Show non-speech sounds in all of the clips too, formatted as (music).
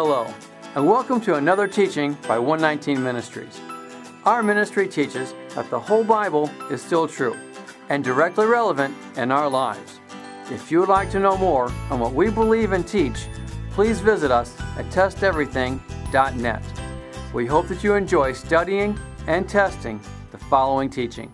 Hello, and welcome to another teaching by 119 Ministries. Our ministry teaches that the whole Bible is still true and directly relevant in our lives. If you would like to know more on what we believe and teach, please visit us at testeverything.net. We hope that you enjoy studying and testing the following teaching.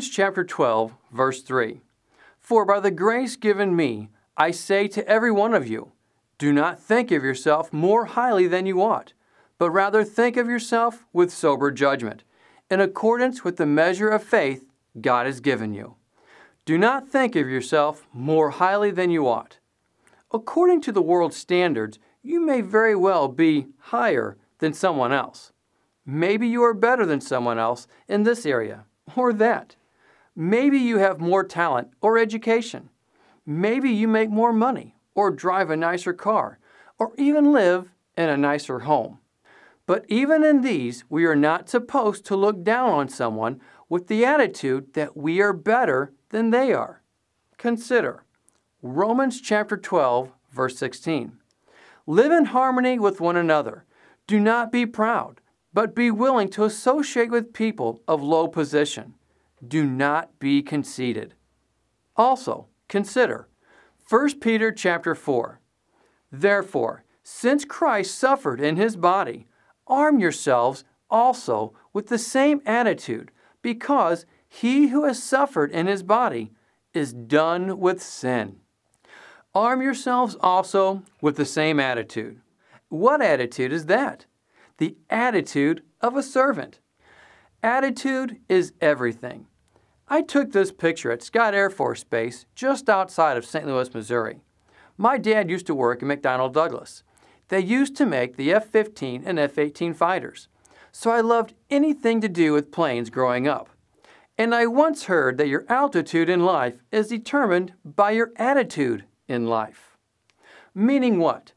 Romans chapter 12, verse 3. For by the grace given me, I say to every one of you, do not think of yourself more highly than you ought, but rather think of yourself with sober judgment, in accordance with the measure of faith God has given you. Do not think of yourself more highly than you ought. According to the world's standards, you may very well be higher than someone else. Maybe you are better than someone else in this area or that. Maybe you have more talent or education. Maybe you make more money or drive a nicer car or even live in a nicer home. But even in these, we are not supposed to look down on someone with the attitude that we are better than they are. Consider Romans chapter 12, verse 16. Live in harmony with one another. Do not be proud but be willing to associate with people of low position. Do not be conceited. Also, consider 1 Peter chapter 4. Therefore, since Christ suffered in his body, arm yourselves also with the same attitude, because he who has suffered in his body is done with sin. Arm yourselves also with the same attitude. What attitude is that? the attitude of a servant. Attitude is everything. I took this picture at Scott Air Force Base just outside of St. Louis, Missouri. My dad used to work at McDonnell Douglas. They used to make the F 15 and F 18 fighters, so I loved anything to do with planes growing up. And I once heard that your altitude in life is determined by your attitude in life. Meaning what?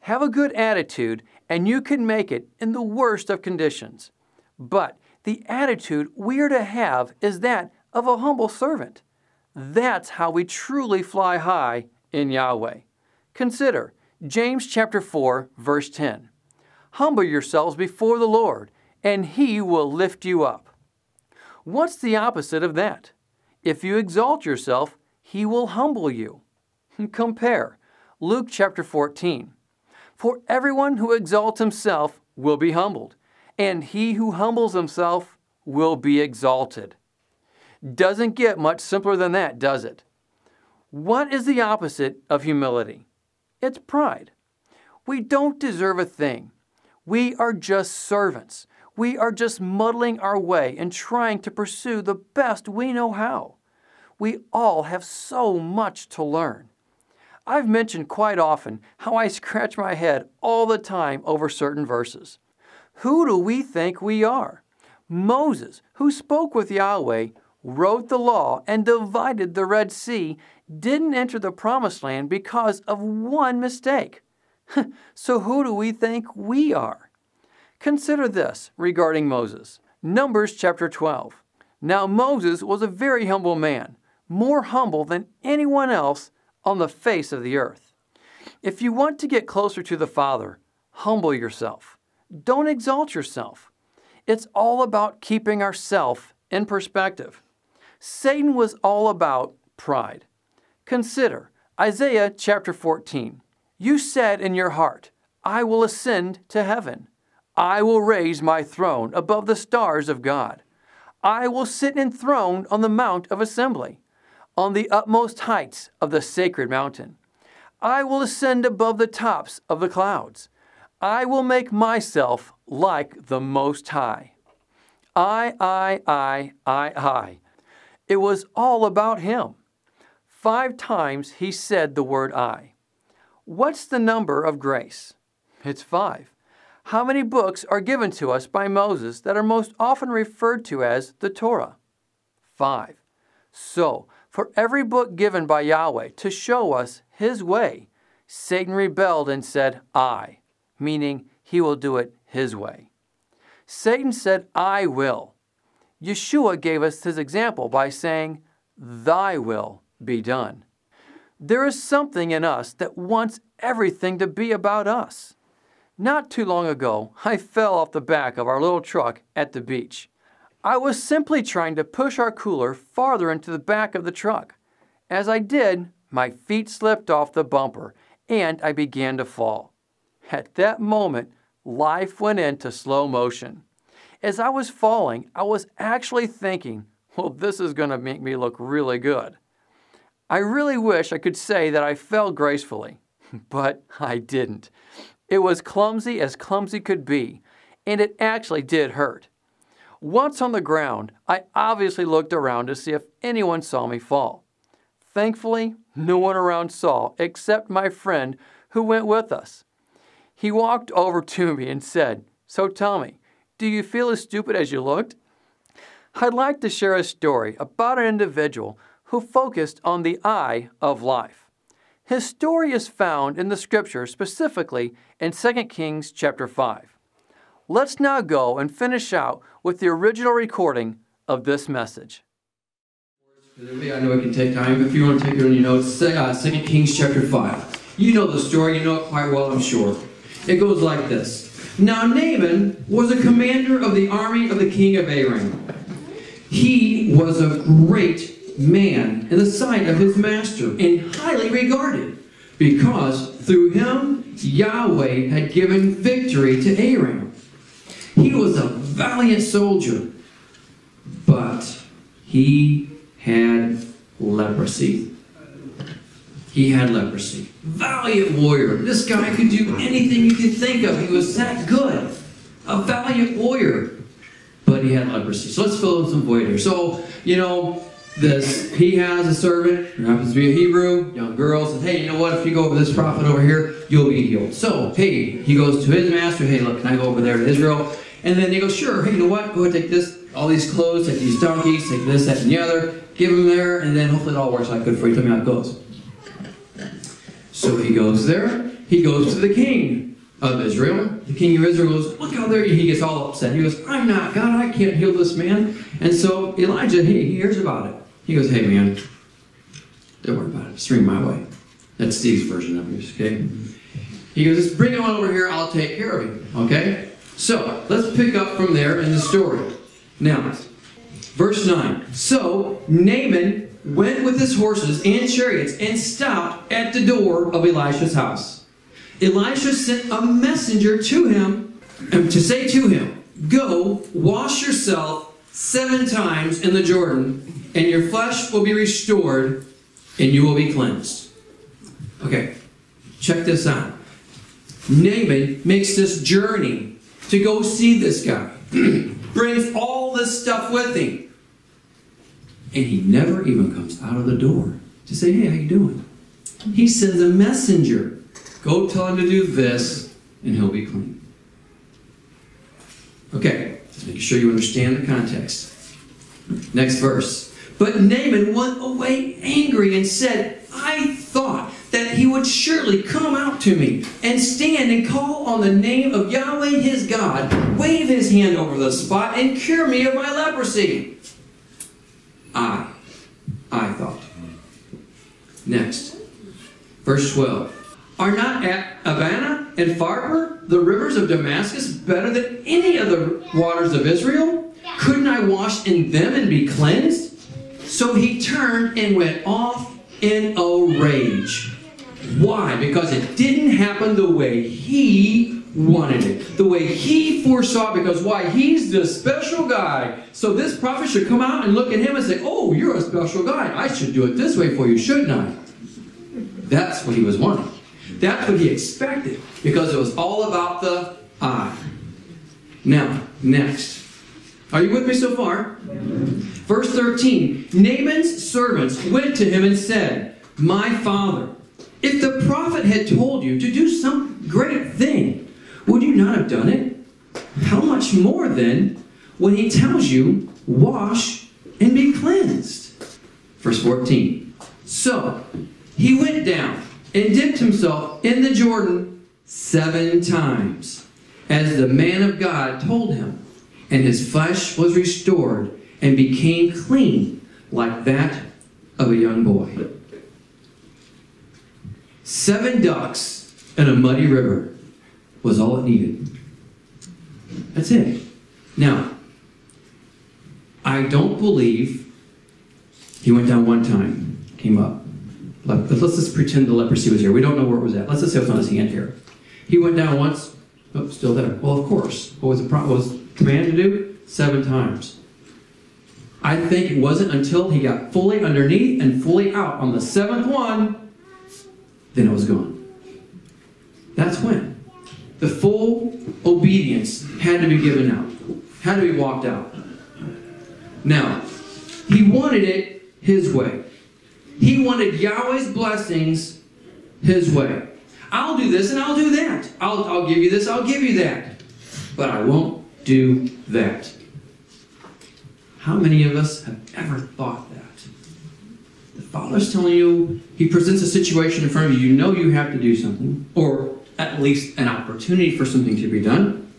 Have a good attitude and you can make it in the worst of conditions. But the attitude we are to have is that of a humble servant. That's how we truly fly high in Yahweh. Consider James chapter 4 verse 10. Humble yourselves before the Lord, and he will lift you up. What's the opposite of that? If you exalt yourself, he will humble you. (laughs) Compare Luke chapter 14. For everyone who exalts himself will be humbled, and he who humbles himself will be exalted. Doesn't get much simpler than that, does it? What is the opposite of humility? It's pride. We don't deserve a thing. We are just servants. We are just muddling our way and trying to pursue the best we know how. We all have so much to learn. I've mentioned quite often how I (laughs) scratch my head all the time over certain verses. Who do we think we are? Moses, who spoke with Yahweh, wrote the law, and divided the Red Sea, didn't enter the promised land because of one mistake. (laughs) so who do we think we are? Consider this regarding Moses. Numbers chapter 12. Now Moses was a very humble man, more humble than anyone else on the face of the earth. If you want to get closer to the Father, humble yourself. Don't exalt yourself. It's all about keeping ourself in perspective. Satan was all about pride. Consider Isaiah chapter 14. You said in your heart, I will ascend to heaven. I will raise my throne above the stars of God. I will sit enthroned on the mount of assembly on the utmost heights of the sacred mountain. I will ascend above the tops of the clouds. I will make myself like the Most High. I, I, I, I, I. It was all about him. Five times he said the word I. What's the number of grace? It's five. How many books are given to us by Moses that are most often referred to as the Torah? Five. So, for every book given by Yahweh to show us His way, Satan rebelled and said, I, meaning he will do it his way. Satan said, I will. Yeshua gave us his example by saying, Thy will be done. There is something in us that wants everything to be about us. Not too long ago, I fell off the back of our little truck at the beach. I was simply trying to push our cooler farther into the back of the truck. As I did, my feet slipped off the bumper and I began to fall. At that moment, life went into slow motion. As I was falling, I was actually thinking, well, this is going to make me look really good. I really wish I could say that I fell gracefully, (laughs) but I didn't. It was clumsy as clumsy could be, and it actually did hurt. Once on the ground, I obviously looked around to see if anyone saw me fall. Thankfully, no one around saw except my friend who went with us. He walked over to me and said, So tell me, do you feel as stupid as you looked? I'd like to share a story about an individual who focused on the I of life. His story is found in the scripture, specifically in 2 Kings chapter 5. Let's now go and finish out with the original recording of this message. I know it can take time. but If you want to take it on your notes, uh, 2 Kings chapter 5. You know the story, you know it quite well, I'm sure. It goes like this Now Naaman was a commander of the army of the king of Aram. He was a great man in the sight of his master and highly regarded, because through him Yahweh had given victory to Aram. He was a valiant soldier, but he had leprosy. He had leprosy. Valiant warrior. This guy could do anything you could think of. He was that good. A valiant warrior. But he had leprosy. So let's fill in some void here. So, you know, this he has a servant who happens to be a Hebrew, young girl, says, Hey, you know what? If you go over this prophet over here, you'll be healed. So, hey, he goes to his master, hey, look, can I go over there to Israel? And then he goes, Sure, hey, you know what? Go ahead, take this, all these clothes, take these donkeys, take this, that, and the other give them there, and then hopefully it all works out good for you. Tell me how it goes. So he goes there. He goes to the king of Israel. The king of Israel goes, Look out there. He gets all upset. He goes, I'm not God. I can't heal this man. And so Elijah, he, he hears about it. He goes, Hey, man, don't worry about it. Bring my way. That's Steve's version of this, okay? He goes, Just bring him over here. I'll take care of him, okay? So let's pick up from there in the story. Now, Verse 9 So Naaman went with his horses and chariots and stopped at the door of Elisha's house. Elisha sent a messenger to him to say to him, Go, wash yourself seven times in the Jordan, and your flesh will be restored, and you will be cleansed. Okay, check this out. Naaman makes this journey to go see this guy. (clears throat) Brings all this stuff with him. And he never even comes out of the door to say, hey, how you doing? He sends a messenger. Go tell him to do this, and he'll be clean. Okay, just making sure you understand the context. Next verse. But Naaman went away angry and said, I thought that he would surely come out to me and stand and call on the name of Yahweh his God, wave his hand over the spot, and cure me of my leprosy. I. I thought. Next. Verse 12. Are not at Abana and Pharpar, the rivers of Damascus, better than any of the waters of Israel? Couldn't I wash in them and be cleansed? So he turned and went off in a rage. Why? Because it didn't happen the way he wanted it, the way he foresaw because why? He's the special guy. So this prophet should come out and look at him and say, Oh, you're a special guy. I should do it this way for you, shouldn't I? That's what he was wanting. That's what he expected, because it was all about the I. Now, next. Are you with me so far? Verse 13 Naaman's servants went to him and said, My father, if the prophet had told you to do some great thing, would you not have done it? How much more then when he tells you, wash and be cleansed? Verse 14. So he went down and dipped himself in the Jordan seven times, as the man of God told him, and his flesh was restored and became clean like that of a young boy. Seven ducks and a muddy river was all it needed. That's it. Now, I don't believe he went down one time, came up. Let- Let's just pretend the leprosy was here. We don't know where it was at. Let's just say it was on his hand here. He went down once. Oh, still there. Well, of course. What was the pro- was commanded to do? Seven times. I think it wasn't until he got fully underneath and fully out on the seventh one, then it was gone. That's when. The full obedience had to be given out, had to be walked out. Now, he wanted it his way. He wanted Yahweh's blessings his way. I'll do this and I'll do that. I'll, I'll give you this, I'll give you that. But I won't do that. How many of us have ever thought that? The Father's telling you, He presents a situation in front of you, you know you have to do something, or at least an opportunity for something to be done.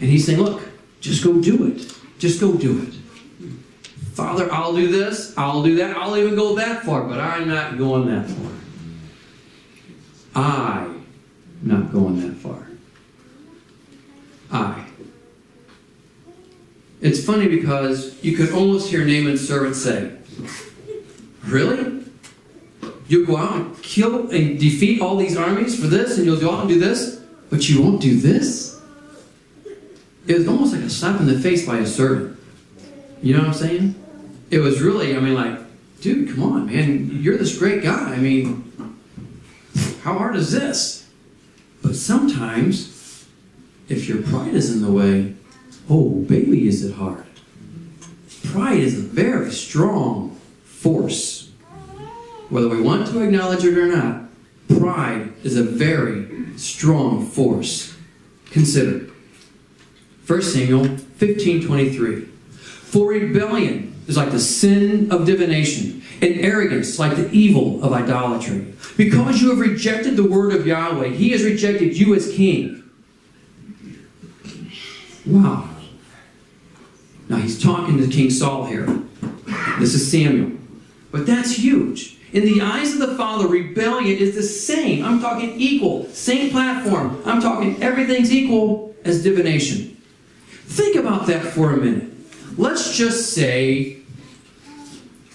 And He's saying, Look, just go do it. Just go do it. Father, I'll do this, I'll do that, I'll even go that far, but I'm not going that far. I'm not going that far. I. It's funny because you could almost hear Naaman's servant say, Really? You'll go out and kill and defeat all these armies for this, and you'll go out and do this, but you won't do this? It was almost like a slap in the face by a servant. You know what I'm saying? It was really, I mean, like, dude, come on, man. You're this great guy. I mean, how hard is this? But sometimes, if your pride is in the way, oh, baby, is it hard. Pride is a very strong force. Whether we want to acknowledge it or not, pride is a very strong force. Consider 1 Samuel 15:23. For rebellion is like the sin of divination, and arrogance like the evil of idolatry. Because you have rejected the word of Yahweh, he has rejected you as king. Wow. Now he's talking to King Saul here. This is Samuel. But that's huge. In the eyes of the Father, rebellion is the same. I'm talking equal, same platform. I'm talking everything's equal as divination. Think about that for a minute. Let's just say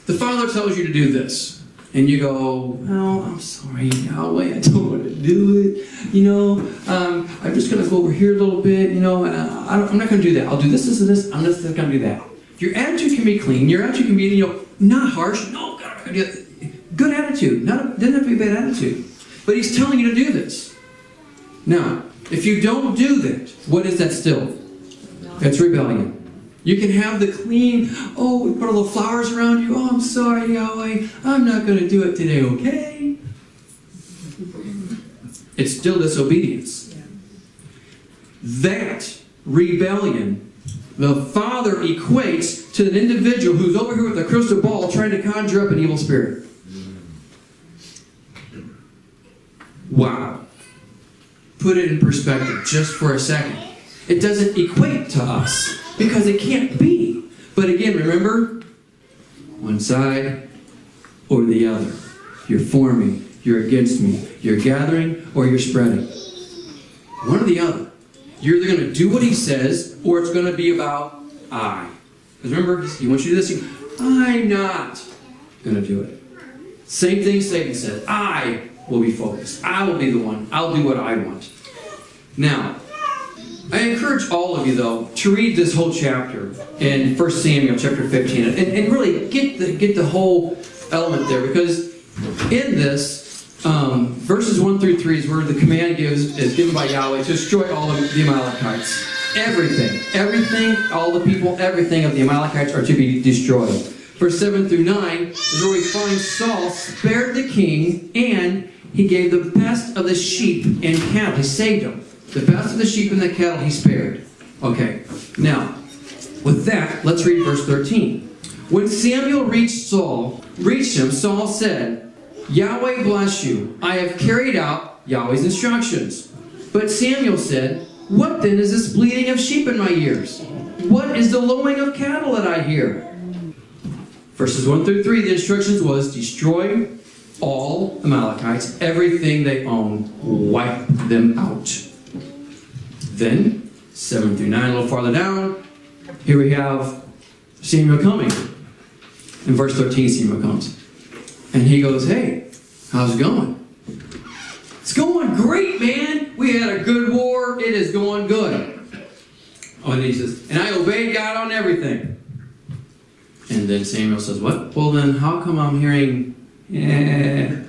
the Father tells you to do this. And you go, well, I'm sorry, Yahweh, I don't want to do it. You know, um, I'm just going to go over here a little bit. You know, and I, I I'm not going to do that. I'll do this, this, and this. I'm just going to do that. Your attitude can be clean. Your attitude can be, you know, not harsh. No, good attitude. Not doesn't have to be a bad attitude. But He's telling you to do this. Now, if you don't do that, what is that still? That's rebellion. You can have the clean, oh, we put all the flowers around you. Oh, I'm sorry, Yahweh. I'm not going to do it today, okay? It's still disobedience. That rebellion, the Father equates to an individual who's over here with a crystal ball trying to conjure up an evil spirit. Wow. Put it in perspective just for a second. It doesn't equate to us because it can't be. But again, remember one side or the other. You're for me, you're against me, you're gathering, or you're spreading. One or the other. You're either going to do what he says, or it's going to be about I. Because remember, he wants you to do this. I'm not going to do it. Same thing Satan says. I will be focused. I will be the one. I'll do what I want. Now, I encourage all of you, though, to read this whole chapter in 1 Samuel chapter 15 and, and really get the, get the whole element there because in this, um, verses 1 through 3 is where the command gives, is given by Yahweh to destroy all of the Amalekites. Everything, everything, all the people, everything of the Amalekites are to be destroyed. Verse 7 through 9 is where we find Saul spared the king and he gave the best of the sheep and cattle. He saved them. The best of the sheep and the cattle he spared. Okay, now, with that, let's read verse 13. When Samuel reached Saul, reached him, Saul said, Yahweh bless you. I have carried out Yahweh's instructions. But Samuel said, What then is this bleating of sheep in my ears? What is the lowing of cattle that I hear? Verses 1 through 3, the instructions was destroy all Amalekites, everything they own, wipe them out. Then, 7 through 9, a little farther down, here we have Samuel coming. In verse 13, Samuel comes. And he goes, Hey, how's it going? It's going great, man. We had a good war. It is going good. Oh, and he says, And I obeyed God on everything. And then Samuel says, What? Well, then how come I'm hearing, yeah,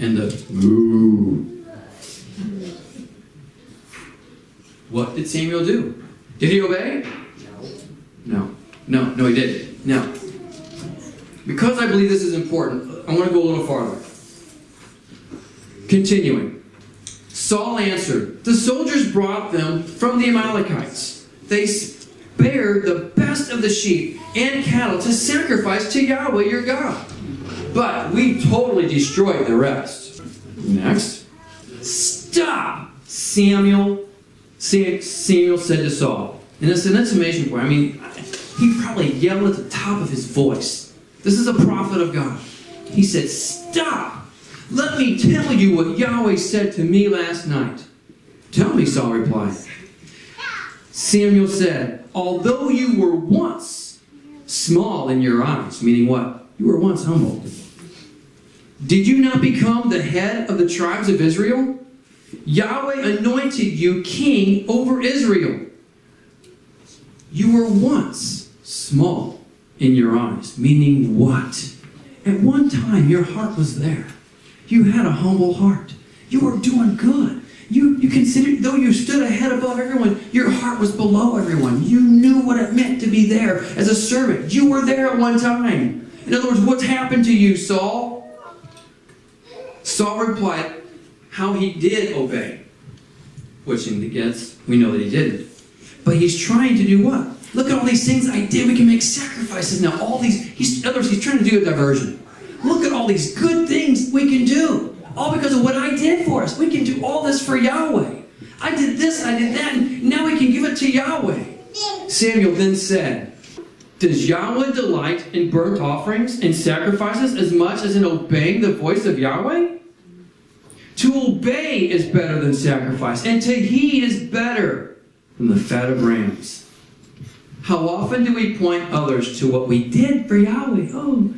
and the ooh? What did Samuel do? Did he obey? No. No. No, no, he didn't. Now, because I believe this is important, I want to go a little farther. Continuing. Saul answered, The soldiers brought them from the Amalekites. They spared the best of the sheep and cattle to sacrifice to Yahweh your God. But we totally destroyed the rest. Next. Stop, Samuel. Samuel said to Saul. And it's an exclamation point. I mean, he probably yelled at the top of his voice. This is a prophet of God. He said, Stop! Let me tell you what Yahweh said to me last night. Tell me, Saul replied. Samuel said, Although you were once small in your eyes, meaning what? You were once humble. Did you not become the head of the tribes of Israel? Yahweh anointed you king over Israel. You were once small in your eyes, meaning what? At one time, your heart was there. You had a humble heart. You were doing good. You, you considered, though you stood ahead above everyone, your heart was below everyone. You knew what it meant to be there as a servant. You were there at one time. In other words, what's happened to you, Saul? Saul replied, how he did obey. Which in the gets, we know that he didn't. But he's trying to do what? Look at all these things I did. We can make sacrifices now. All these, he's, in other words, he's trying to do a diversion. Look at all these good things we can do. All because of what I did for us. We can do all this for Yahweh. I did this, I did that, and now we can give it to Yahweh. Samuel then said, Does Yahweh delight in burnt offerings and sacrifices as much as in obeying the voice of Yahweh? To obey is better than sacrifice, and to heed is better than the fat of rams. How often do we point others to what we did for Yahweh? Oh,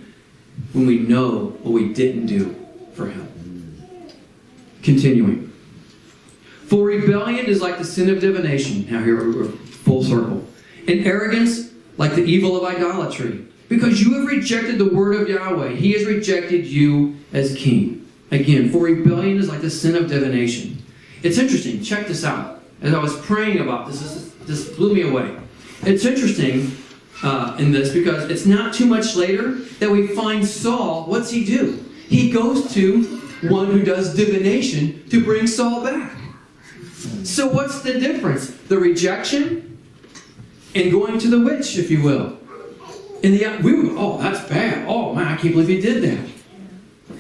when we know what we didn't do for Him. Continuing. For rebellion is like the sin of divination. Now, here we're full circle. And arrogance like the evil of idolatry. Because you have rejected the word of Yahweh, He has rejected you as king. Again, for rebellion is like the sin of divination. It's interesting. Check this out. As I was praying about this, this, this blew me away. It's interesting uh, in this because it's not too much later that we find Saul. What's he do? He goes to one who does divination to bring Saul back. So, what's the difference? The rejection and going to the witch, if you will. In the we would, oh, that's bad. Oh man, I can't believe he did that.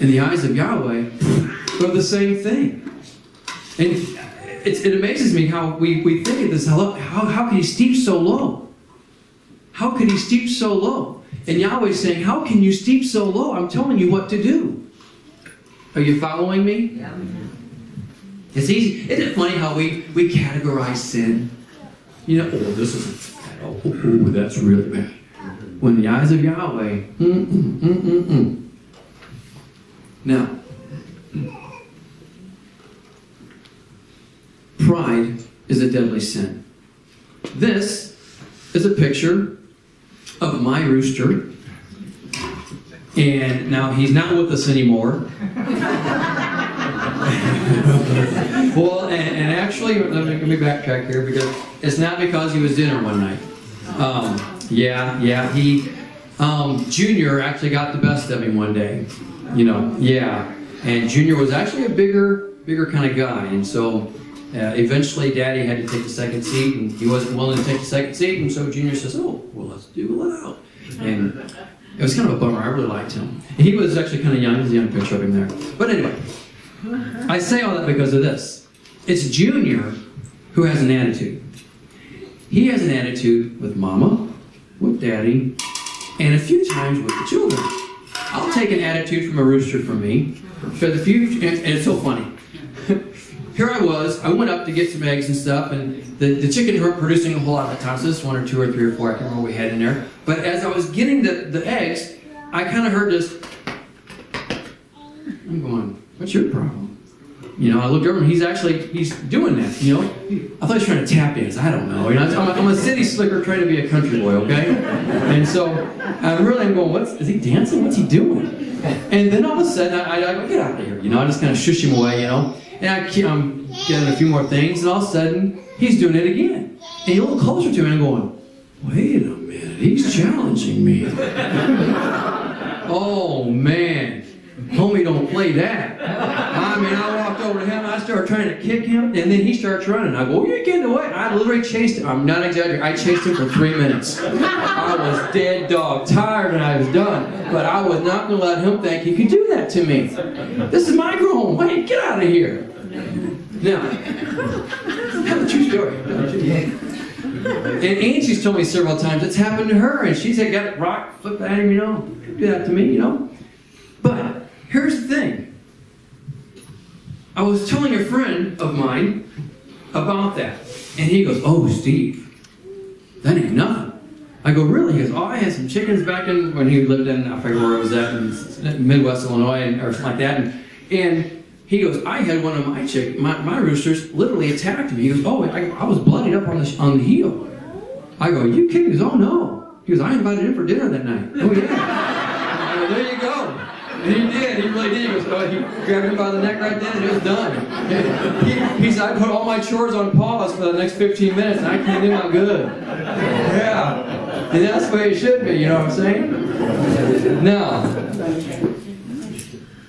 In the eyes of Yahweh, they're the same thing. And it amazes me how we, we think of this. How, how, how can he stoop so low? How could he stoop so low? And Yahweh's saying, How can you stoop so low? I'm telling you what to do. Are you following me? Yeah. It's easy. Isn't it funny how we, we categorize sin? You know, oh, this is. Oh, that's really bad. When the eyes of Yahweh, mm, mm, mm, mm, mm. Now, pride is a deadly sin. This is a picture of my rooster. And now he's not with us anymore. (laughs) (laughs) well, and, and, actually, let me, let me backtrack here because it's not because he was dinner one night. Um, yeah, yeah, he, um, Junior actually got the best of him one day. You know, yeah. And Junior was actually a bigger, bigger kind of guy. And so uh, eventually, Daddy had to take the second seat, and he wasn't willing to take the second seat, and so Junior says, "Oh, well, let's do it out." And It was kind of a bummer. I really liked him. He was actually kind of young. There's a young picture of him there. But anyway, I say all that because of this. It's Junior who has an attitude. He has an attitude with Mama, with Daddy, and a few times with the children. I'll take an attitude from a rooster from me. Because a few, and it's so funny. (laughs) Here I was, I went up to get some eggs and stuff, and the, the chickens weren't producing a whole lot of the time, so this one or two or three or four, I can't remember what we had in there. But as I was getting the, the eggs, I kind of heard this. I'm going, what's your problem? You know, I looked over and he's actually, he's doing that, you know. I thought he was trying to tap dance. I don't know. You know, I'm a, I'm a city slicker trying to be a country boy, okay? And so I'm really I'm going, what's, is he dancing? What's he doing? And then all of a sudden, I, I go, get out of here. You know, I just kind of shush him away, you know. And I keep, I'm getting a few more things, and all of a sudden, he's doing it again. And a little closer to me, and I'm going, wait a minute, he's challenging me. (laughs) oh, man. Homie, don't play that. I mean, I walked over to him, I started trying to kick him, and then he starts running. I go, You're getting away. I literally chased him. I'm not exaggerating. I chased him for three minutes. I was dead dog, tired, and I was done. But I was not going to let him think he could do that to me. This is my home. Wait, get out of here. Now, that's a true story. And Angie's told me several times it's happened to her, and she's got a rock flipped at him, you know. Do that to me, you know. But here's the thing. I was telling a friend of mine about that, and he goes, "Oh, Steve, that ain't nothing." I go, "Really?" He goes, "Oh, I had some chickens back in when he lived in I forget where it was at in Midwest Illinois and, or something like that." And, and he goes, "I had one of my chick, my, my roosters, literally attacked me." He goes, "Oh, I, I was bloodied up on the on the heel." I go, "You kidding?" He goes, "Oh no." He goes, "I invited him for dinner that night." Oh yeah. (laughs) Go, there you go. And he did. He really did. He, was, oh, he grabbed him by the neck right then, and it was done. He, he said, I put all my chores on pause for the next 15 minutes, and I cleaned them out good. Yeah. And that's the way it should be, you know what I'm saying? Now,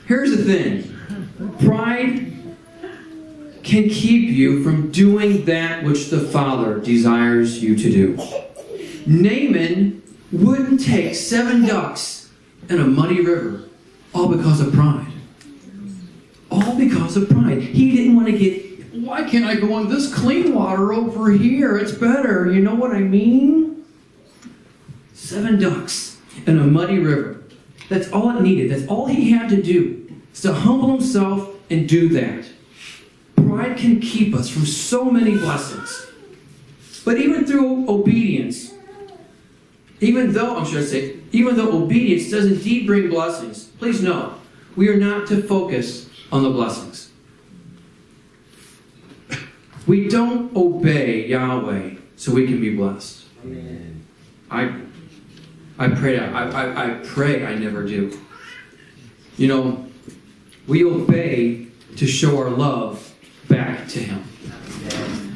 here's the thing pride can keep you from doing that which the Father desires you to do. Naaman wouldn't take seven ducks in a muddy river all because of pride. All because of pride. He didn't want to get, why can't I go on this clean water over here? It's better. You know what I mean? Seven ducks in a muddy river. That's all it needed. That's all he had to do. Is to humble himself and do that. Pride can keep us from so many blessings. But even through obedience, even though, I'm sure I say, even though obedience does indeed bring blessings, please know, we are not to focus on the blessings. We don't obey Yahweh so we can be blessed. Amen. I, I pray, I, I, I pray I never do. You know, we obey to show our love back to Him.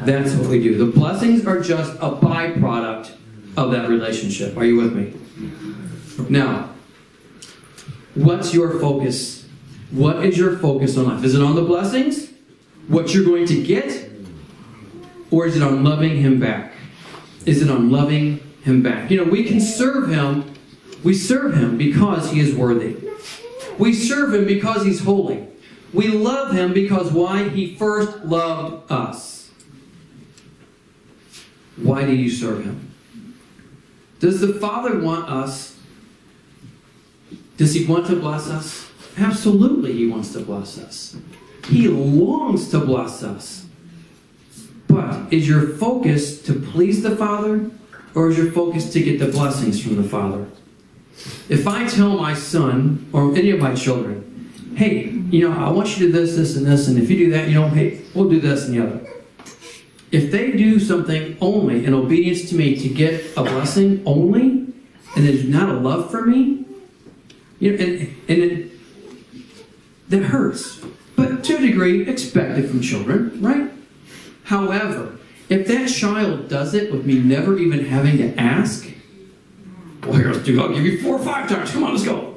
That's what we do. The blessings are just a byproduct of that relationship. Are you with me? Now, what's your focus? What is your focus on life? Is it on the blessings? What you're going to get? Or is it on loving Him back? Is it on loving Him back? You know, we can serve Him. We serve Him because He is worthy. We serve Him because He's holy. We love Him because why? He first loved us. Why do you serve Him? Does the Father want us? Does He want to bless us? Absolutely, He wants to bless us. He longs to bless us. But is your focus to please the Father, or is your focus to get the blessings from the Father? If I tell my son, or any of my children, hey, you know, I want you to do this, this, and this, and if you do that, you know, hey, we'll do this and the other. If they do something only in obedience to me to get a blessing only, and there's not a love for me, you know, and, and it, that hurts. But to a degree, expected from children, right? However, if that child does it with me never even having to ask, well, here, do, I'll give you four or five times. Come on, let's go.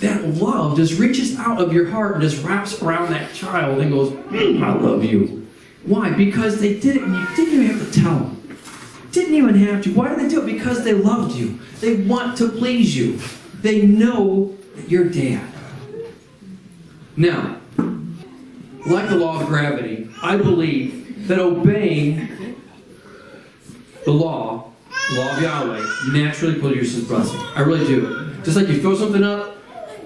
That love just reaches out of your heart and just wraps around that child and goes, mm, I love you. Why? Because they did it and you didn't even have to tell them. Didn't even have to. Why did they do it? Because they loved you. They want to please you. They know that you're dad. Now, like the law of gravity, I believe that obeying the law, the law of Yahweh, naturally produces blessing. I really do. Just like you throw something up,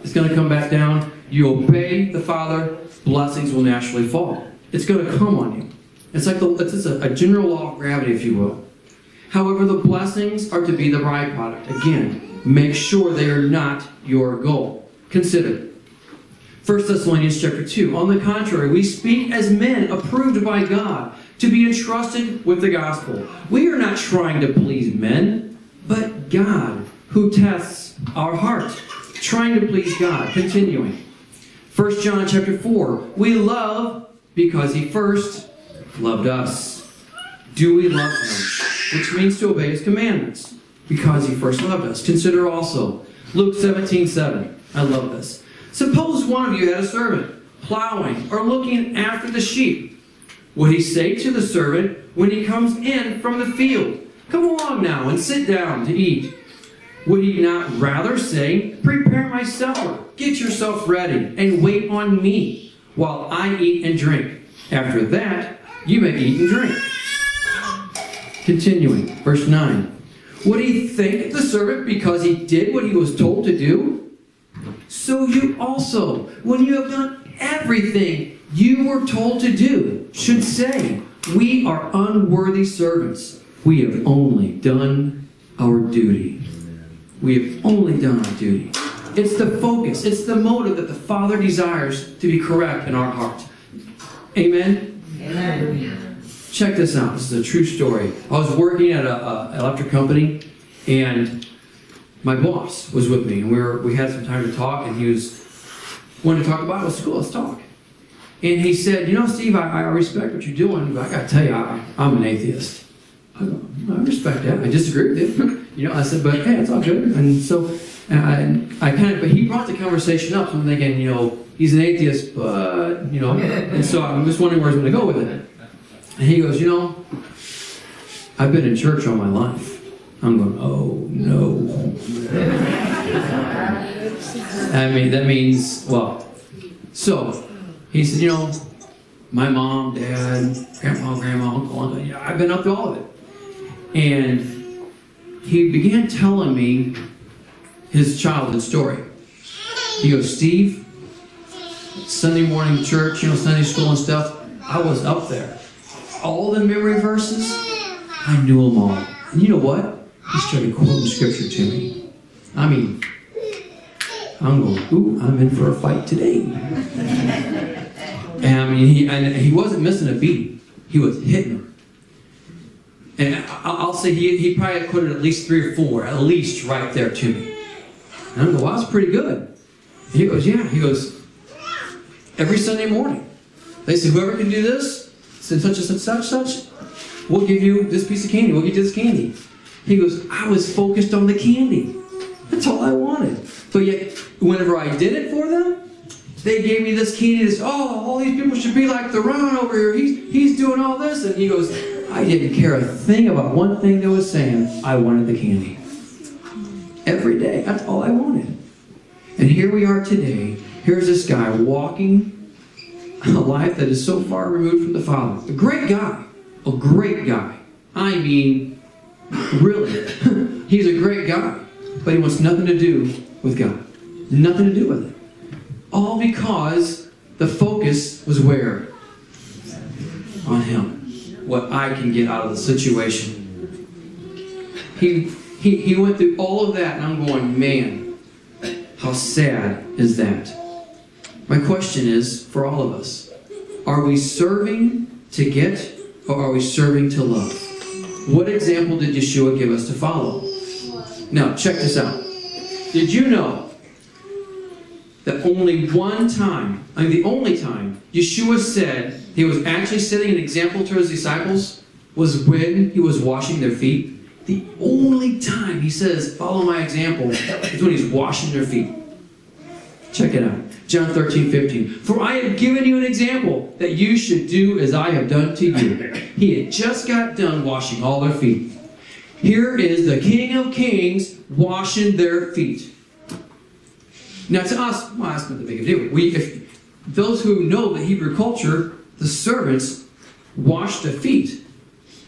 it's going to come back down. You obey the Father, blessings will naturally fall. It's going to come on you. It's like the, it's a, a general law of gravity, if you will. However, the blessings are to be the byproduct. Again, make sure they are not your goal. Consider 1 Thessalonians chapter 2. On the contrary, we speak as men approved by God to be entrusted with the gospel. We are not trying to please men, but God who tests our heart. Trying to please God. Continuing. 1 John chapter 4. We love because he first loved us. Do we love him? Which means to obey his commandments. Because he first loved us. Consider also Luke 17 7. I love this. Suppose one of you had a servant plowing or looking after the sheep. Would he say to the servant when he comes in from the field, Come along now and sit down to eat? Would he not rather say, Prepare my supper, get yourself ready, and wait on me while I eat and drink? After that, you may eat and drink. Continuing, verse 9. Would he thank the servant because he did what he was told to do? So you also, when you have done everything you were told to do, should say, We are unworthy servants. We have only done our duty. We have only done our duty. It's the focus, it's the motive that the Father desires to be correct in our heart. Amen? Amen. Check this out. This is a true story. I was working at an electric company, and my boss was with me, and we were we had some time to talk, and he was wanted to talk about Bible school. Let's talk. And he said, "You know, Steve, I, I respect what you're doing, but I got to tell you, I, I'm an atheist. I, go, I respect that. I disagree with you. (laughs) you know, I said, but hey, it's all good. And so, and I, I kind of, but he brought the conversation up. So I'm thinking, you know, he's an atheist, but you know, and so I'm just wondering where he's going to go with it. And he goes, you know, I've been in church all my life. I'm going, oh no. I mean, that means, well, so he said, you know, my mom, dad, grandpa, grandma, uncle, uncle, I've been up to all of it. And he began telling me his childhood story. He goes, Steve, Sunday morning church, you know, Sunday school and stuff, I was up there. All the memory verses, I knew them all. And you know what? He started quoting scripture to me. I mean, I'm going, ooh, I'm in for a fight today. And I mean, he, and he wasn't missing a beat. He was hitting them. And I'll say he, he probably quoted at least three or four, at least right there to me. And I'm going, wow, that's pretty good. And he goes, yeah. He goes, every Sunday morning. They say, whoever can do this, said such and such, such, such, we'll give you this piece of candy. We'll give you this candy. He goes, I was focused on the candy. That's all I wanted. But yet, whenever I did it for them, they gave me this candy. This, oh, all these people should be like the Ron over here. He's, he's doing all this. And he goes, I didn't care a thing about one thing they was saying. I wanted the candy. Every day. That's all I wanted. And here we are today. Here's this guy walking a life that is so far removed from the Father. A great guy. A great guy. I mean, really. (laughs) He's a great guy. But he wants nothing to do with God. Nothing to do with it. All because the focus was where? On him. What I can get out of the situation. He, he, he went through all of that, and I'm going, man, how sad is that? My question is for all of us are we serving to get or are we serving to love? What example did Yeshua give us to follow? Now, check this out. Did you know that only one time, I mean, the only time Yeshua said he was actually setting an example to his disciples was when he was washing their feet? The only time he says, Follow my example, is when he's washing their feet. Check it out. John 13, 15. For I have given you an example that you should do as I have done to you. He had just got done washing all their feet. Here is the King of Kings washing their feet. Now, to us, well, that's not the big deal. We, if those who know the Hebrew culture, the servants wash the feet,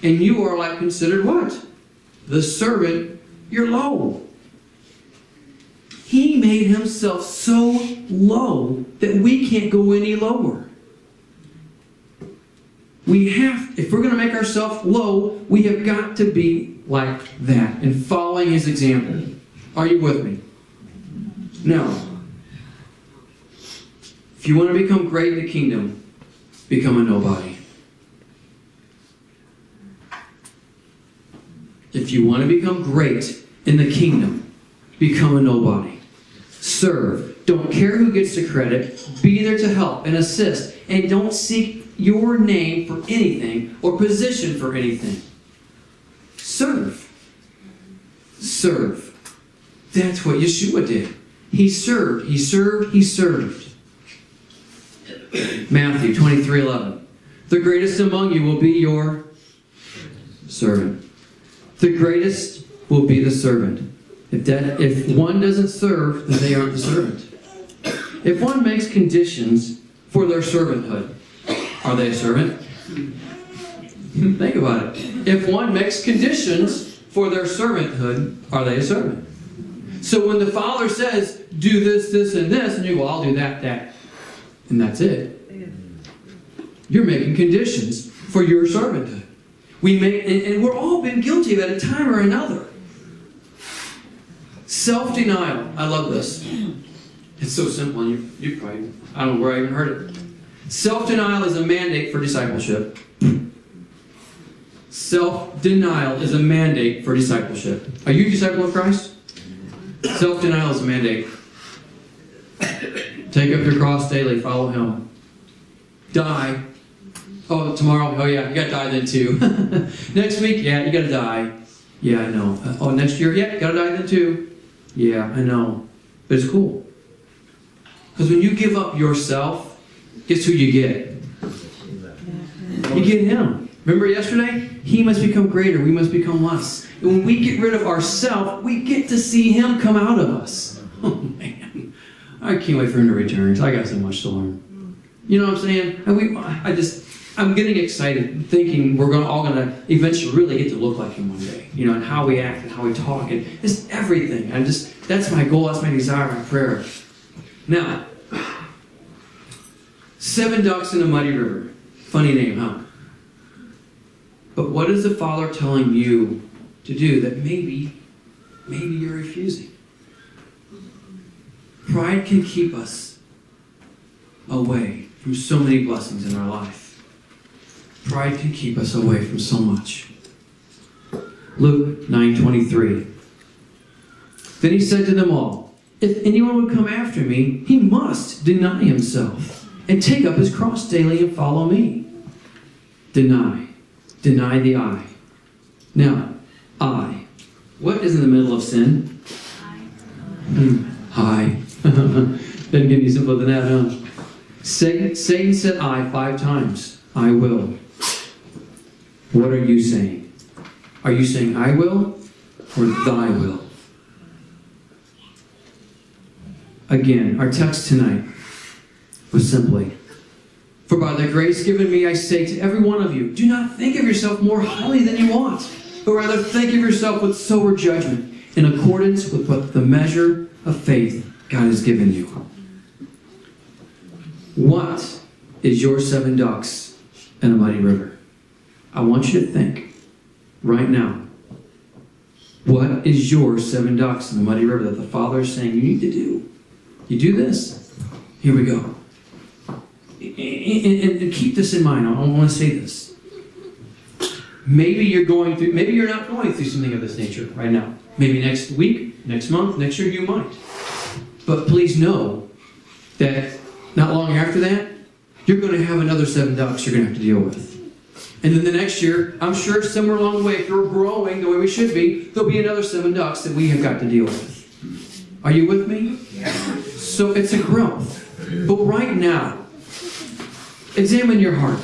and you are like considered what? The servant. You're low. He made himself so low that we can't go any lower. We have, if we're going to make ourselves low, we have got to be like that and following his example. Are you with me? Now, if you want to become great in the kingdom, become a nobody. If you want to become great in the kingdom, become a nobody. Serve. Don't care who gets the credit. Be there to help and assist. And don't seek your name for anything or position for anything. Serve. Serve. That's what Yeshua did. He served. He served. He served. Matthew 23 11. The greatest among you will be your servant. The greatest will be the servant. If, that, if one doesn't serve, then they aren't the servant. If one makes conditions for their servanthood, are they a servant? Think about it. If one makes conditions for their servanthood, are they a servant? So when the father says, do this, this, and this, and you go, I'll do that, that, and that's it, you're making conditions for your servanthood. We make, and, and we're all been guilty of at a time or another. Self denial. I love this. It's so simple, and you, you probably, I don't know where I even heard it. Self denial is a mandate for discipleship. Self denial is a mandate for discipleship. Are you a disciple of Christ? Self denial is a mandate. Take up your cross daily, follow Him. Die. Oh, tomorrow? Oh, yeah, you gotta die then too. (laughs) Next week? Yeah, you gotta die. Yeah, I know. Oh, next year? Yeah, gotta die then too. Yeah, I know. But it's cool. Because when you give up yourself, guess who you get? You get Him. Remember yesterday? He must become greater, we must become less. And when we get rid of ourself, we get to see Him come out of us. (laughs) Oh, man. I can't wait for Him to return. I got so much to learn. You know what I'm saying? And we, I just, I'm getting excited thinking we're going all going to eventually really get to look like Him one day. You know, and how we act and how we talk and just everything. I'm just, that's my goal, that's my desire, my prayer. Now, seven ducks in a muddy river. Funny name, huh? But what is the Father telling you to do that maybe, maybe you're refusing? Pride can keep us away from so many blessings in our life. Pride can keep us away from so much. Luke 9:23. Then he said to them all, If anyone would come after me, he must deny himself and take up his cross daily and follow me. Deny. Deny the I. Now, I. What is in the middle of sin? I. (laughs) Doesn't get any simpler than that, huh? Satan, Satan said I five times. I will. What are you saying? Are you saying I will or thy will? Again, our text tonight was simply For by the grace given me, I say to every one of you, do not think of yourself more highly than you ought, but rather think of yourself with sober judgment, in accordance with what the measure of faith God has given you. What is your seven ducks in a mighty river? I want you to think right now. What is your seven ducks in the muddy river that the Father is saying you need to do? You do this. Here we go. And, and, and keep this in mind. I don't want to say this. Maybe you're going through, maybe you're not going through something of this nature right now. Maybe next week, next month, next year you might. But please know that not long after that, you're going to have another seven ducks you're going to have to deal with. And then the next year, I'm sure somewhere along the way, if we're growing the way we should be, there'll be another seven ducks that we have got to deal with. Are you with me? So it's a growth. But right now, examine your heart.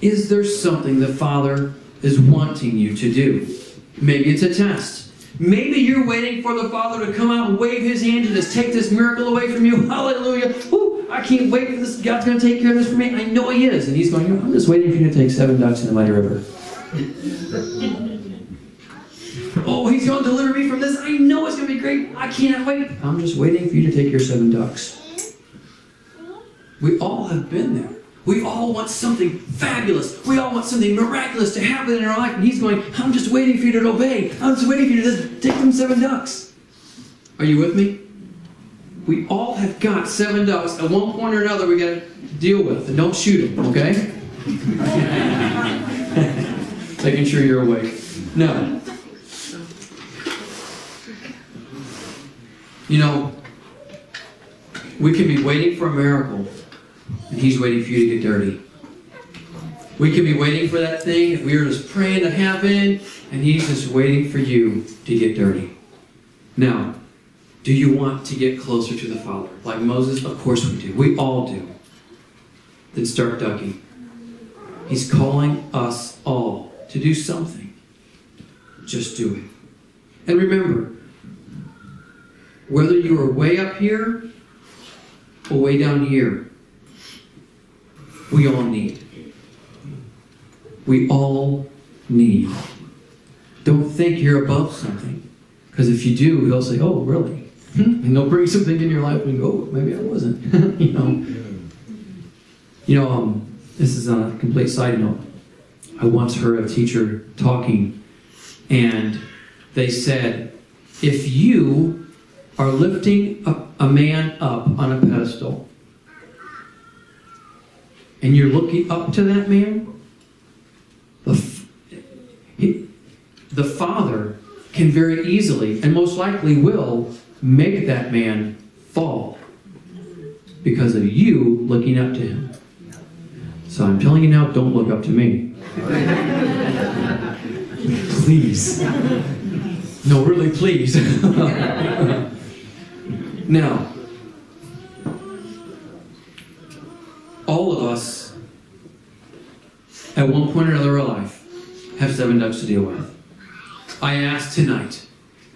Is there something the Father is wanting you to do? Maybe it's a test. Maybe you're waiting for the Father to come out and wave his hand and just take this miracle away from you. (laughs) Hallelujah. Woo, I can't wait for this. God's going to take care of this for me. I know he is. And he's going, I'm just waiting for you to take seven ducks in the mighty river. (laughs) oh, he's going to deliver me from this. I know it's going to be great. I cannot wait. I'm just waiting for you to take your seven ducks. We all have been there. We all want something fabulous. We all want something miraculous to happen in our life. And he's going, I'm just waiting for you to obey. I'm just waiting for you to just take them seven ducks. Are you with me? We all have got seven ducks. At one point or another, we got to deal with. And don't shoot them, okay? (laughs) Making sure you're awake. No. You know, we can be waiting for a miracle and He's waiting for you to get dirty. We can be waiting for that thing if we are just praying to happen, and He's just waiting for you to get dirty. Now, do you want to get closer to the Father? Like Moses? Of course we do. We all do. Then start ducking. He's calling us all to do something. Just do it. And remember, whether you are way up here or way down here, we all need. We all need. Don't think you're above something. Because if you do, he'll say, Oh, really? And they'll bring something in your life and go, oh, maybe I wasn't. (laughs) you know. You know, um, this is a complete side note. I once heard a teacher talking, and they said, if you are lifting a, a man up on a pedestal, and you're looking up to that man, the, he, the Father can very easily and most likely will make that man fall because of you looking up to him. So I'm telling you now, don't look up to me. please. No, really, please. (laughs) now, all of us, at one point or another in our life, have seven ducks to deal with. I ask tonight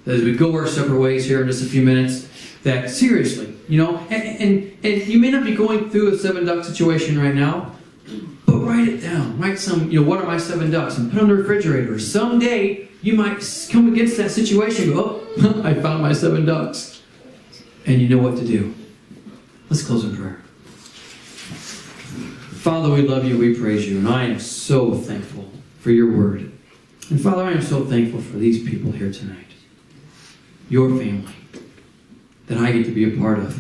as we go our separate ways here in just a few minutes, that seriously, you know, and, and, and you may not be going through a seven duck situation right now, but write it down. Write some, you know, what are my seven ducks and put on the refrigerator. Someday you might come against that situation go, oh, (laughs) I found my seven ducks. And you know what to do. Let's close in prayer. Father, we love you, we praise you, and I am so thankful for your word. And Father, I am so thankful for these people here tonight, your family, that I get to be a part of.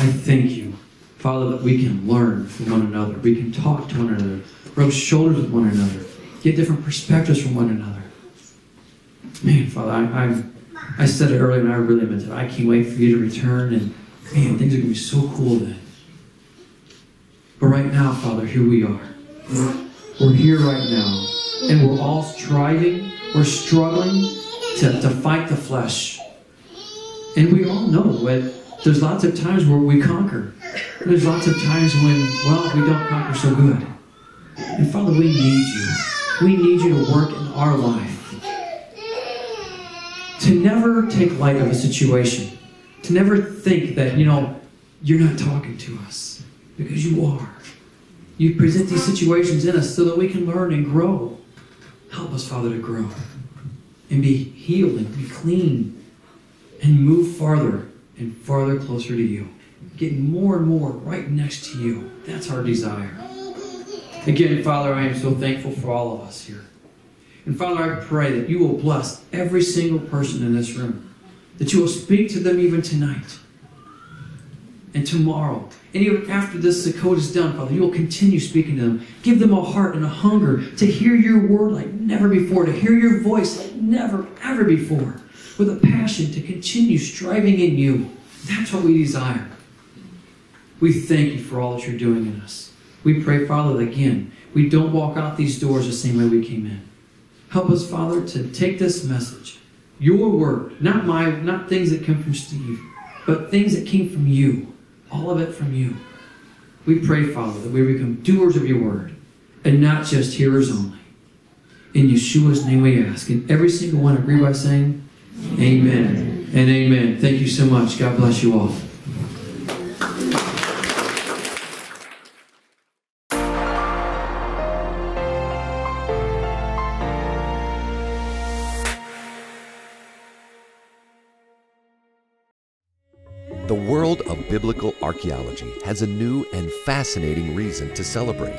I thank you, Father, that we can learn from one another. We can talk to one another, rub shoulders with one another, get different perspectives from one another. Man, Father, I, I'm, I said it earlier and I really meant it. I can't wait for you to return, and man, things are going to be so cool then. But right now, Father, here we are. We're here right now, and we're all striving, we're struggling to, to fight the flesh. And we all know that there's lots of times where we conquer. There's lots of times when, well, we don't conquer so good. And Father, we need you. We need you to work in our life. To never take light of a situation. To never think that, you know, you're not talking to us. Because you are. You present these situations in us so that we can learn and grow. Help us, Father, to grow and be healed and be clean and move farther and farther closer to you. Getting more and more right next to you. That's our desire. Again, Father, I am so thankful for all of us here. And Father, I pray that you will bless every single person in this room, that you will speak to them even tonight and tomorrow. And even after this Sukkot is done, Father, you will continue speaking to them. Give them a heart and a hunger to hear your word like never before, to hear your voice like never, ever before, with a passion to continue striving in you. That's what we desire. We thank you for all that you're doing in us. We pray, Father, that again, we don't walk out these doors the same way we came in. Help us, Father, to take this message, your word, not my, not things that come from Steve, but things that came from you all of it from you. We pray, Father, that we become doers of your word and not just hearers only. In Yeshua's name we ask. And every single one agree by saying, Amen and amen. Thank you so much. God bless you all. Archaeology has a new and fascinating reason to celebrate.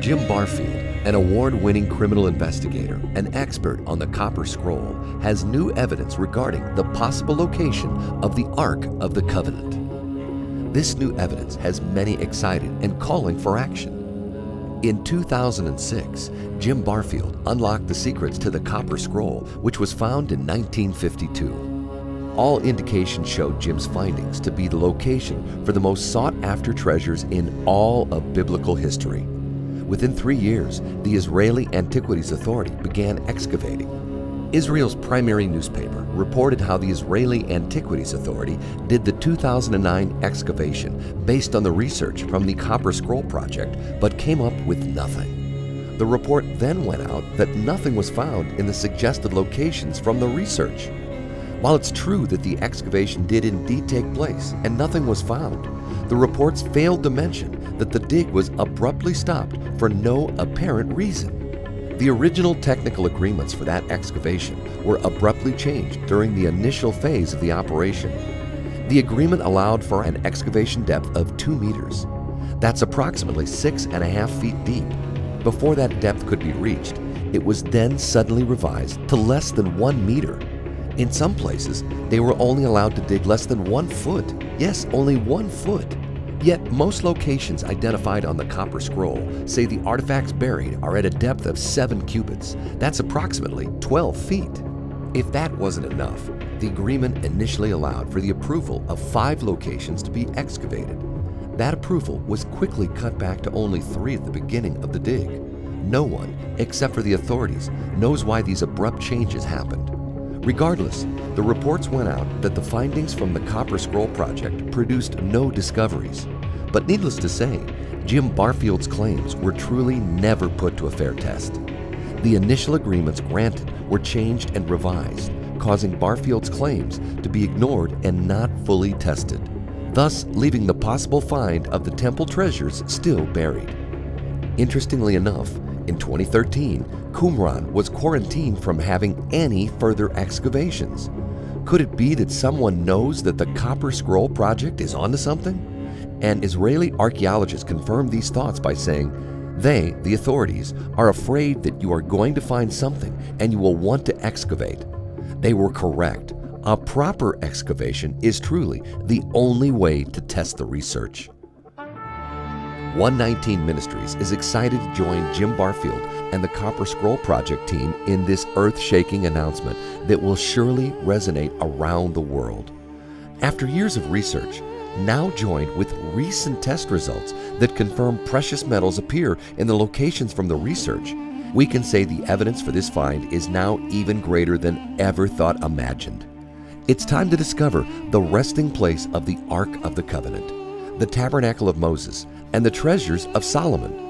Jim Barfield, an award winning criminal investigator and expert on the Copper Scroll, has new evidence regarding the possible location of the Ark of the Covenant. This new evidence has many excited and calling for action. In 2006, Jim Barfield unlocked the secrets to the Copper Scroll, which was found in 1952. All indications showed Jim's findings to be the location for the most sought after treasures in all of biblical history. Within three years, the Israeli Antiquities Authority began excavating. Israel's primary newspaper reported how the Israeli Antiquities Authority did the 2009 excavation based on the research from the Copper Scroll Project, but came up with nothing. The report then went out that nothing was found in the suggested locations from the research. While it's true that the excavation did indeed take place and nothing was found, the reports failed to mention that the dig was abruptly stopped for no apparent reason. The original technical agreements for that excavation were abruptly changed during the initial phase of the operation. The agreement allowed for an excavation depth of 2 meters. That's approximately six and a half feet deep. Before that depth could be reached, it was then suddenly revised to less than 1 meter in some places, they were only allowed to dig less than one foot. Yes, only one foot. Yet most locations identified on the Copper Scroll say the artifacts buried are at a depth of 7 cubits. That's approximately 12 feet. If that wasn't enough, the agreement initially allowed for the approval of five locations to be excavated. That approval was quickly cut back to only three at the beginning of the dig. No one, except for the authorities, knows why these abrupt changes happened. Regardless, the reports went out that the findings from the Copper Scroll Project produced no discoveries. But needless to say, Jim Barfield's claims were truly never put to a fair test. The initial agreements granted were changed and revised, causing Barfield's claims to be ignored and not fully tested, thus leaving the possible find of the temple treasures still buried. Interestingly enough, in 2013, Qumran was quarantined from having any further excavations. Could it be that someone knows that the Copper Scroll Project is onto something? And Israeli archaeologists confirmed these thoughts by saying, they, the authorities, are afraid that you are going to find something and you will want to excavate. They were correct. A proper excavation is truly the only way to test the research. 119 Ministries is excited to join Jim Barfield and the Copper Scroll Project team in this earth shaking announcement that will surely resonate around the world. After years of research, now joined with recent test results that confirm precious metals appear in the locations from the research, we can say the evidence for this find is now even greater than ever thought imagined. It's time to discover the resting place of the Ark of the Covenant, the Tabernacle of Moses, and the treasures of Solomon.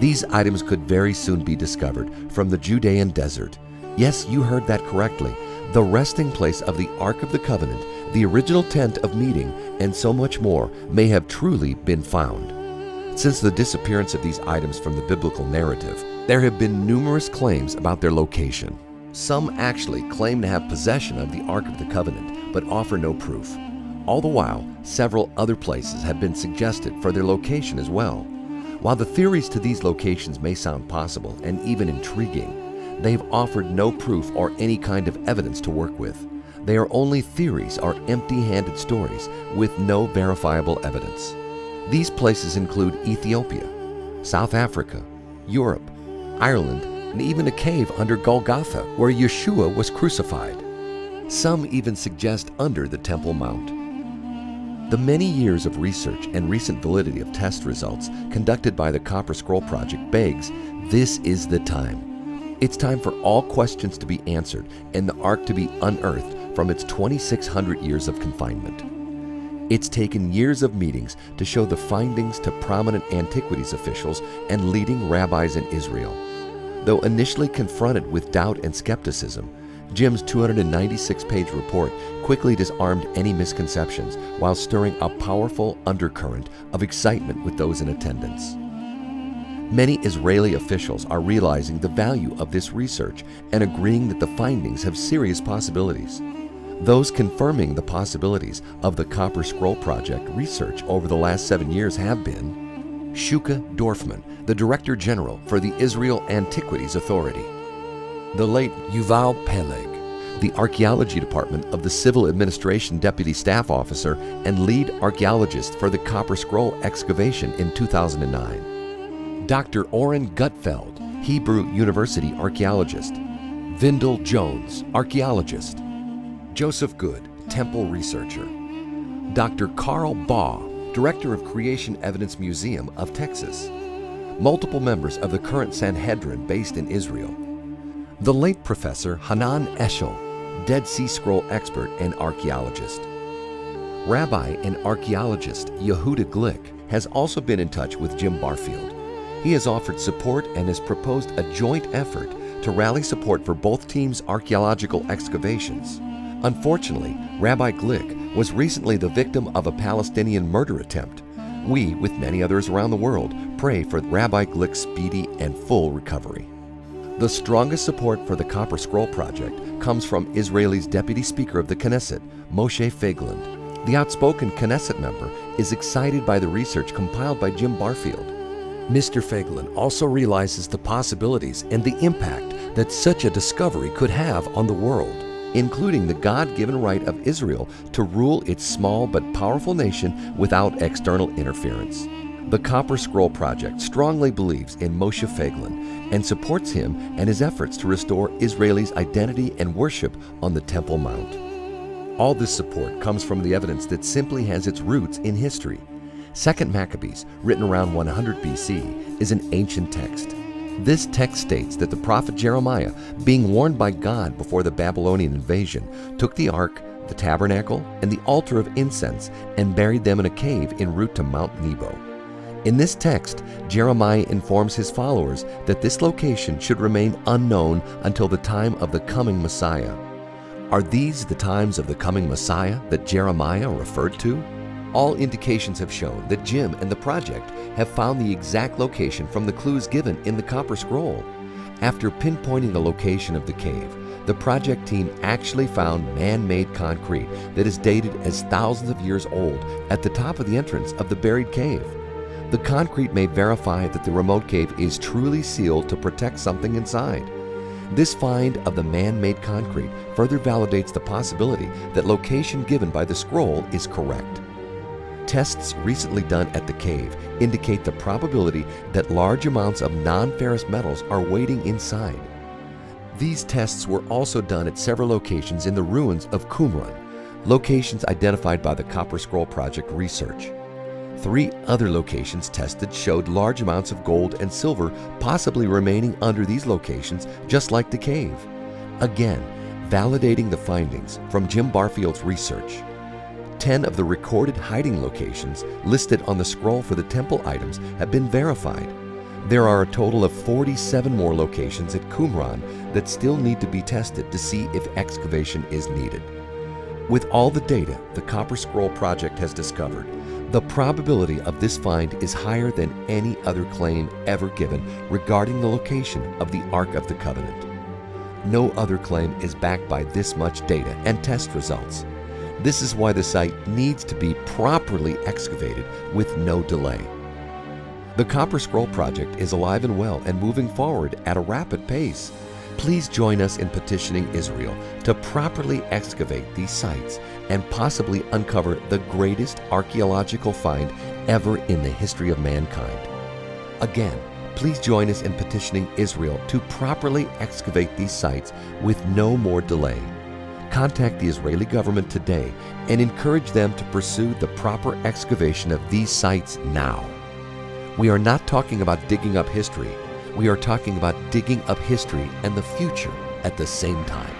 These items could very soon be discovered from the Judean desert. Yes, you heard that correctly. The resting place of the Ark of the Covenant, the original tent of meeting, and so much more may have truly been found. Since the disappearance of these items from the biblical narrative, there have been numerous claims about their location. Some actually claim to have possession of the Ark of the Covenant, but offer no proof. All the while, several other places have been suggested for their location as well. While the theories to these locations may sound possible and even intriguing, they've offered no proof or any kind of evidence to work with. They are only theories or empty handed stories with no verifiable evidence. These places include Ethiopia, South Africa, Europe, Ireland, and even a cave under Golgotha where Yeshua was crucified. Some even suggest under the Temple Mount. The many years of research and recent validity of test results conducted by the Copper Scroll Project begs this is the time. It's time for all questions to be answered and the Ark to be unearthed from its 2,600 years of confinement. It's taken years of meetings to show the findings to prominent antiquities officials and leading rabbis in Israel. Though initially confronted with doubt and skepticism, Jim's 296 page report quickly disarmed any misconceptions while stirring a powerful undercurrent of excitement with those in attendance. Many Israeli officials are realizing the value of this research and agreeing that the findings have serious possibilities. Those confirming the possibilities of the Copper Scroll Project research over the last seven years have been Shuka Dorfman, the Director General for the Israel Antiquities Authority, the late Yuval Peleg, the Archaeology Department of the Civil Administration Deputy Staff Officer and lead archaeologist for the Copper Scroll excavation in 2009, Dr. Oren Gutfeld, Hebrew University archaeologist, Vendyl Jones, archaeologist, Joseph Good, temple researcher, Dr. Carl Baugh, Director of Creation Evidence Museum of Texas, multiple members of the current Sanhedrin based in Israel, the late Professor Hanan Eshel, Dead Sea Scroll expert and archaeologist. Rabbi and archaeologist Yehuda Glick has also been in touch with Jim Barfield. He has offered support and has proposed a joint effort to rally support for both teams' archaeological excavations. Unfortunately, Rabbi Glick was recently the victim of a Palestinian murder attempt. We, with many others around the world, pray for Rabbi Glick's speedy and full recovery. The strongest support for the Copper Scroll Project comes from Israel's Deputy Speaker of the Knesset, Moshe Feiglin. The outspoken Knesset member is excited by the research compiled by Jim Barfield. Mr. Feiglin also realizes the possibilities and the impact that such a discovery could have on the world including the God given right of Israel to rule its small but powerful nation without external interference. The Copper Scroll Project strongly believes in Moshe Feiglin and supports him and his efforts to restore Israelis' identity and worship on the Temple Mount. All this support comes from the evidence that simply has its roots in history. Second Maccabees, written around 100 BC, is an ancient text this text states that the prophet Jeremiah, being warned by God before the Babylonian invasion, took the ark, the tabernacle, and the altar of incense and buried them in a cave en route to Mount Nebo. In this text, Jeremiah informs his followers that this location should remain unknown until the time of the coming Messiah. Are these the times of the coming Messiah that Jeremiah referred to? All indications have shown that Jim and the project have found the exact location from the clues given in the Copper Scroll. After pinpointing the location of the cave, the project team actually found man made concrete that is dated as thousands of years old at the top of the entrance of the buried cave. The concrete may verify that the remote cave is truly sealed to protect something inside. This find of the man made concrete further validates the possibility that location given by the scroll is correct. Tests recently done at the cave indicate the probability that large amounts of non ferrous metals are waiting inside. These tests were also done at several locations in the ruins of Qumran, locations identified by the Copper Scroll Project research. Three other locations tested showed large amounts of gold and silver possibly remaining under these locations, just like the cave. Again, validating the findings from Jim Barfield's research. 10 of the recorded hiding locations listed on the scroll for the temple items have been verified. There are a total of 47 more locations at Qumran that still need to be tested to see if excavation is needed. With all the data the Copper Scroll Project has discovered, the probability of this find is higher than any other claim ever given regarding the location of the Ark of the Covenant. No other claim is backed by this much data and test results. This is why the site needs to be properly excavated with no delay. The Copper Scroll Project is alive and well and moving forward at a rapid pace. Please join us in petitioning Israel to properly excavate these sites and possibly uncover the greatest archaeological find ever in the history of mankind. Again, please join us in petitioning Israel to properly excavate these sites with no more delay. Contact the Israeli government today and encourage them to pursue the proper excavation of these sites now. We are not talking about digging up history, we are talking about digging up history and the future at the same time.